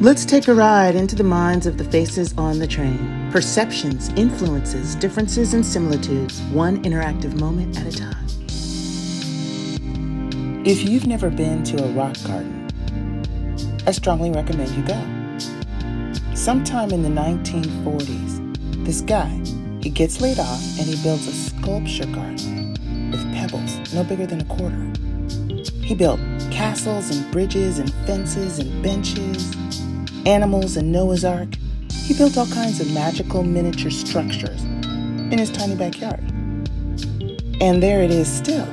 Let's take a ride into the minds of the faces on the train. Perceptions, influences, differences, and similitudes, one interactive moment at a time. If you've never been to a rock garden, I strongly recommend you go. Sometime in the 1940s, this guy, he gets laid off and he builds a sculpture garden with pebbles no bigger than a quarter. He built castles and bridges and fences and benches animals and Noah's Ark, he built all kinds of magical miniature structures in his tiny backyard. And there it is still.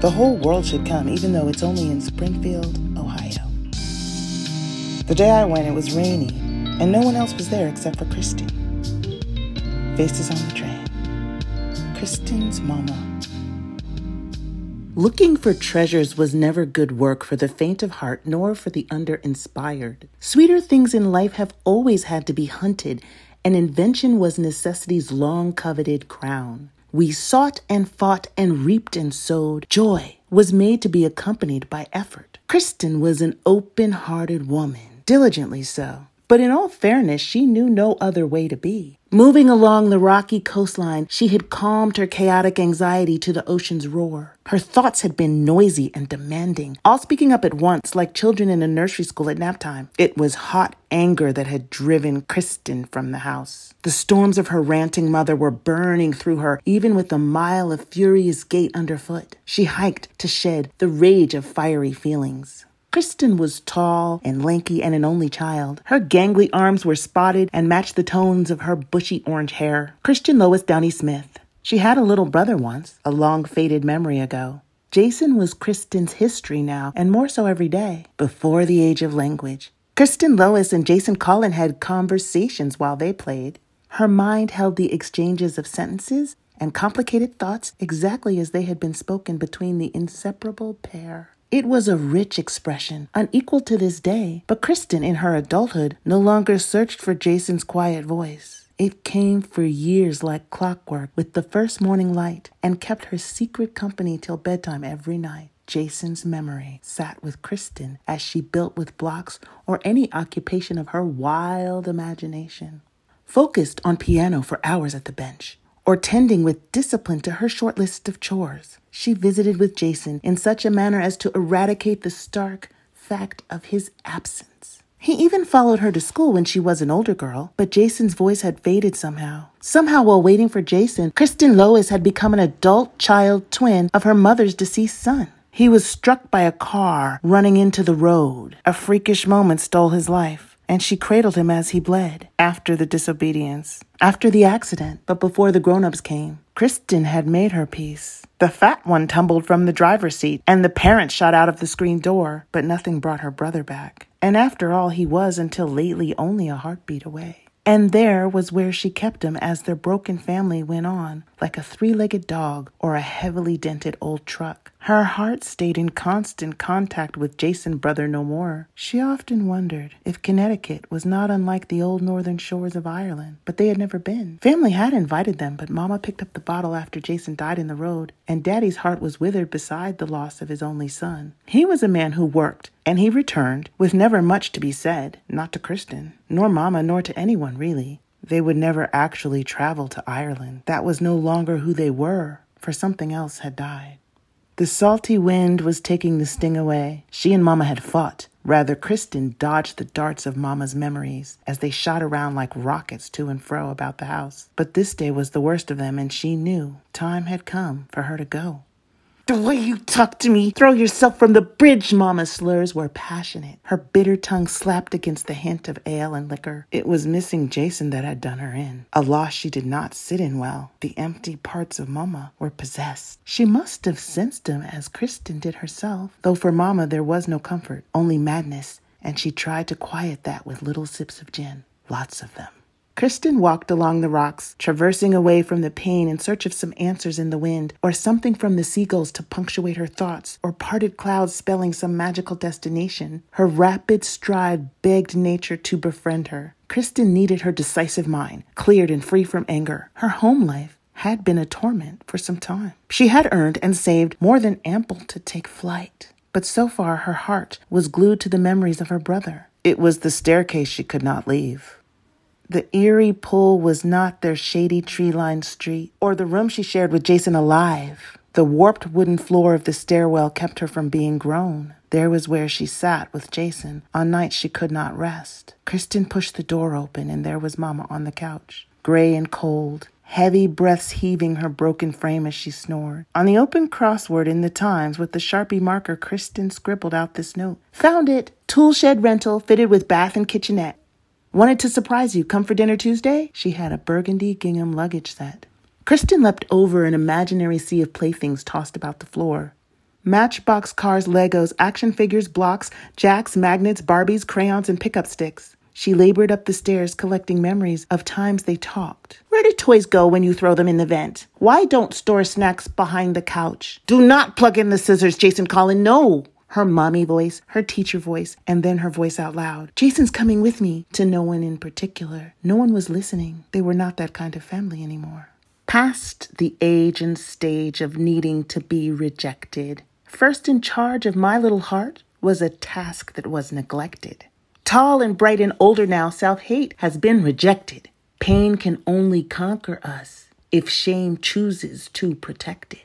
The whole world should come, even though it's only in Springfield, Ohio. The day I went, it was rainy, and no one else was there except for Kristen. Faces on the train. Kristen's mama Looking for treasures was never good work for the faint of heart nor for the under inspired. Sweeter things in life have always had to be hunted, and invention was necessity's long coveted crown. We sought and fought and reaped and sowed. Joy was made to be accompanied by effort. Kristen was an open hearted woman, diligently so. But in all fairness, she knew no other way to be. Moving along the rocky coastline, she had calmed her chaotic anxiety to the ocean's roar. Her thoughts had been noisy and demanding, all speaking up at once like children in a nursery school at nap time. It was hot anger that had driven Kristen from the house. The storms of her ranting mother were burning through her, even with a mile of furious gait underfoot. She hiked to shed the rage of fiery feelings. Kristen was tall and lanky and an only child. Her gangly arms were spotted and matched the tones of her bushy orange hair. Kristen Lois Downey Smith. She had a little brother once, a long faded memory ago. Jason was Kristen's history now, and more so every day, before the age of language. Kristen Lois and Jason Collin had conversations while they played. Her mind held the exchanges of sentences and complicated thoughts exactly as they had been spoken between the inseparable pair. It was a rich expression, unequal to this day, but Kristen, in her adulthood, no longer searched for Jason's quiet voice. It came for years like clockwork with the first morning light and kept her secret company till bedtime every night. Jason's memory sat with Kristen as she built with blocks or any occupation of her wild imagination. Focused on piano for hours at the bench, or tending with discipline to her short list of chores. She visited with Jason in such a manner as to eradicate the stark fact of his absence. He even followed her to school when she was an older girl, but Jason's voice had faded somehow. Somehow, while waiting for Jason, Kristen Lois had become an adult child twin of her mother's deceased son. He was struck by a car running into the road. A freakish moment stole his life and she cradled him as he bled after the disobedience, after the accident, but before the grown ups came. Kristen had made her peace. The fat one tumbled from the driver's seat, and the parents shot out of the screen door, but nothing brought her brother back. And after all, he was until lately only a heartbeat away. And there was where she kept him as their broken family went on, like a three legged dog or a heavily dented old truck. Her heart stayed in constant contact with Jason Brother no more. She often wondered if Connecticut was not unlike the old northern shores of Ireland, but they had never been. Family had invited them, but Mama picked up the bottle after Jason died in the road, and Daddy's heart was withered beside the loss of his only son. He was a man who worked, and he returned with never much to be said, not to Kristen, nor Mama, nor to anyone really. They would never actually travel to Ireland. That was no longer who they were, for something else had died. The salty wind was taking the sting away. She and Mama had fought. Rather, Kristen dodged the darts of Mama's memories as they shot around like rockets to and fro about the house. But this day was the worst of them, and she knew time had come for her to go. The way you talk to me, throw yourself from the bridge, Mama's slurs were passionate. Her bitter tongue slapped against the hint of ale and liquor. It was missing Jason that had done her in. A loss she did not sit in well. The empty parts of Mama were possessed. She must have sensed him as Kristen did herself, though for Mama there was no comfort, only madness, and she tried to quiet that with little sips of gin. Lots of them. Kristen walked along the rocks, traversing away from the pain in search of some answers in the wind, or something from the seagulls to punctuate her thoughts, or parted clouds spelling some magical destination. Her rapid stride begged nature to befriend her. Kristen needed her decisive mind, cleared and free from anger. Her home life had been a torment for some time. She had earned and saved more than ample to take flight. But so far her heart was glued to the memories of her brother. It was the staircase she could not leave. The eerie pool was not their shady tree lined street or the room she shared with Jason alive. The warped wooden floor of the stairwell kept her from being grown. There was where she sat with Jason on nights she could not rest. Kristen pushed the door open, and there was Mama on the couch, gray and cold, heavy breaths heaving her broken frame as she snored. On the open crossword in the Times with the Sharpie marker, Kristen scribbled out this note Found it! Tool shed rental fitted with bath and kitchenette. Wanted to surprise you. Come for dinner Tuesday? She had a burgundy gingham luggage set. Kristen leapt over an imaginary sea of playthings tossed about the floor. Matchbox cars, Legos, action figures, blocks, jacks, magnets, Barbies, crayons, and pickup sticks. She labored up the stairs, collecting memories of times they talked. Where do toys go when you throw them in the vent? Why don't store snacks behind the couch? Do not plug in the scissors, Jason Collin. No her mommy voice, her teacher voice, and then her voice out loud. Jason's coming with me to no one in particular. No one was listening. They were not that kind of family anymore. Past the age and stage of needing to be rejected, first in charge of my little heart was a task that was neglected. Tall and bright and older now, self hate has been rejected. Pain can only conquer us if shame chooses to protect it.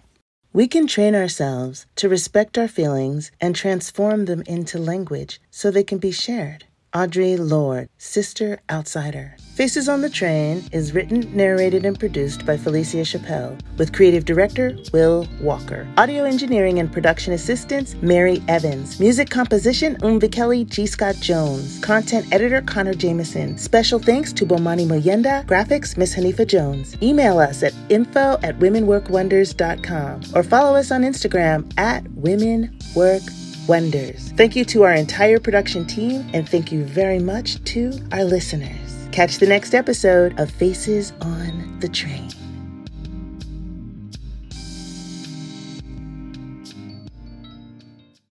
We can train ourselves to respect our feelings and transform them into language so they can be shared. Audre Lorde, Sister Outsider. Faces on the Train is written, narrated, and produced by Felicia Chappelle, with creative director Will Walker. Audio engineering and production assistants Mary Evans. Music composition Umvi Kelly G. Scott Jones. Content editor Connor Jameson. Special thanks to Bomani Moyenda. Graphics Miss Hanifa Jones. Email us at info at womenworkwonders.com or follow us on Instagram at womenworkwonders wonders. Thank you to our entire production team, and thank you very much to our listeners. Catch the next episode of Faces on the Train.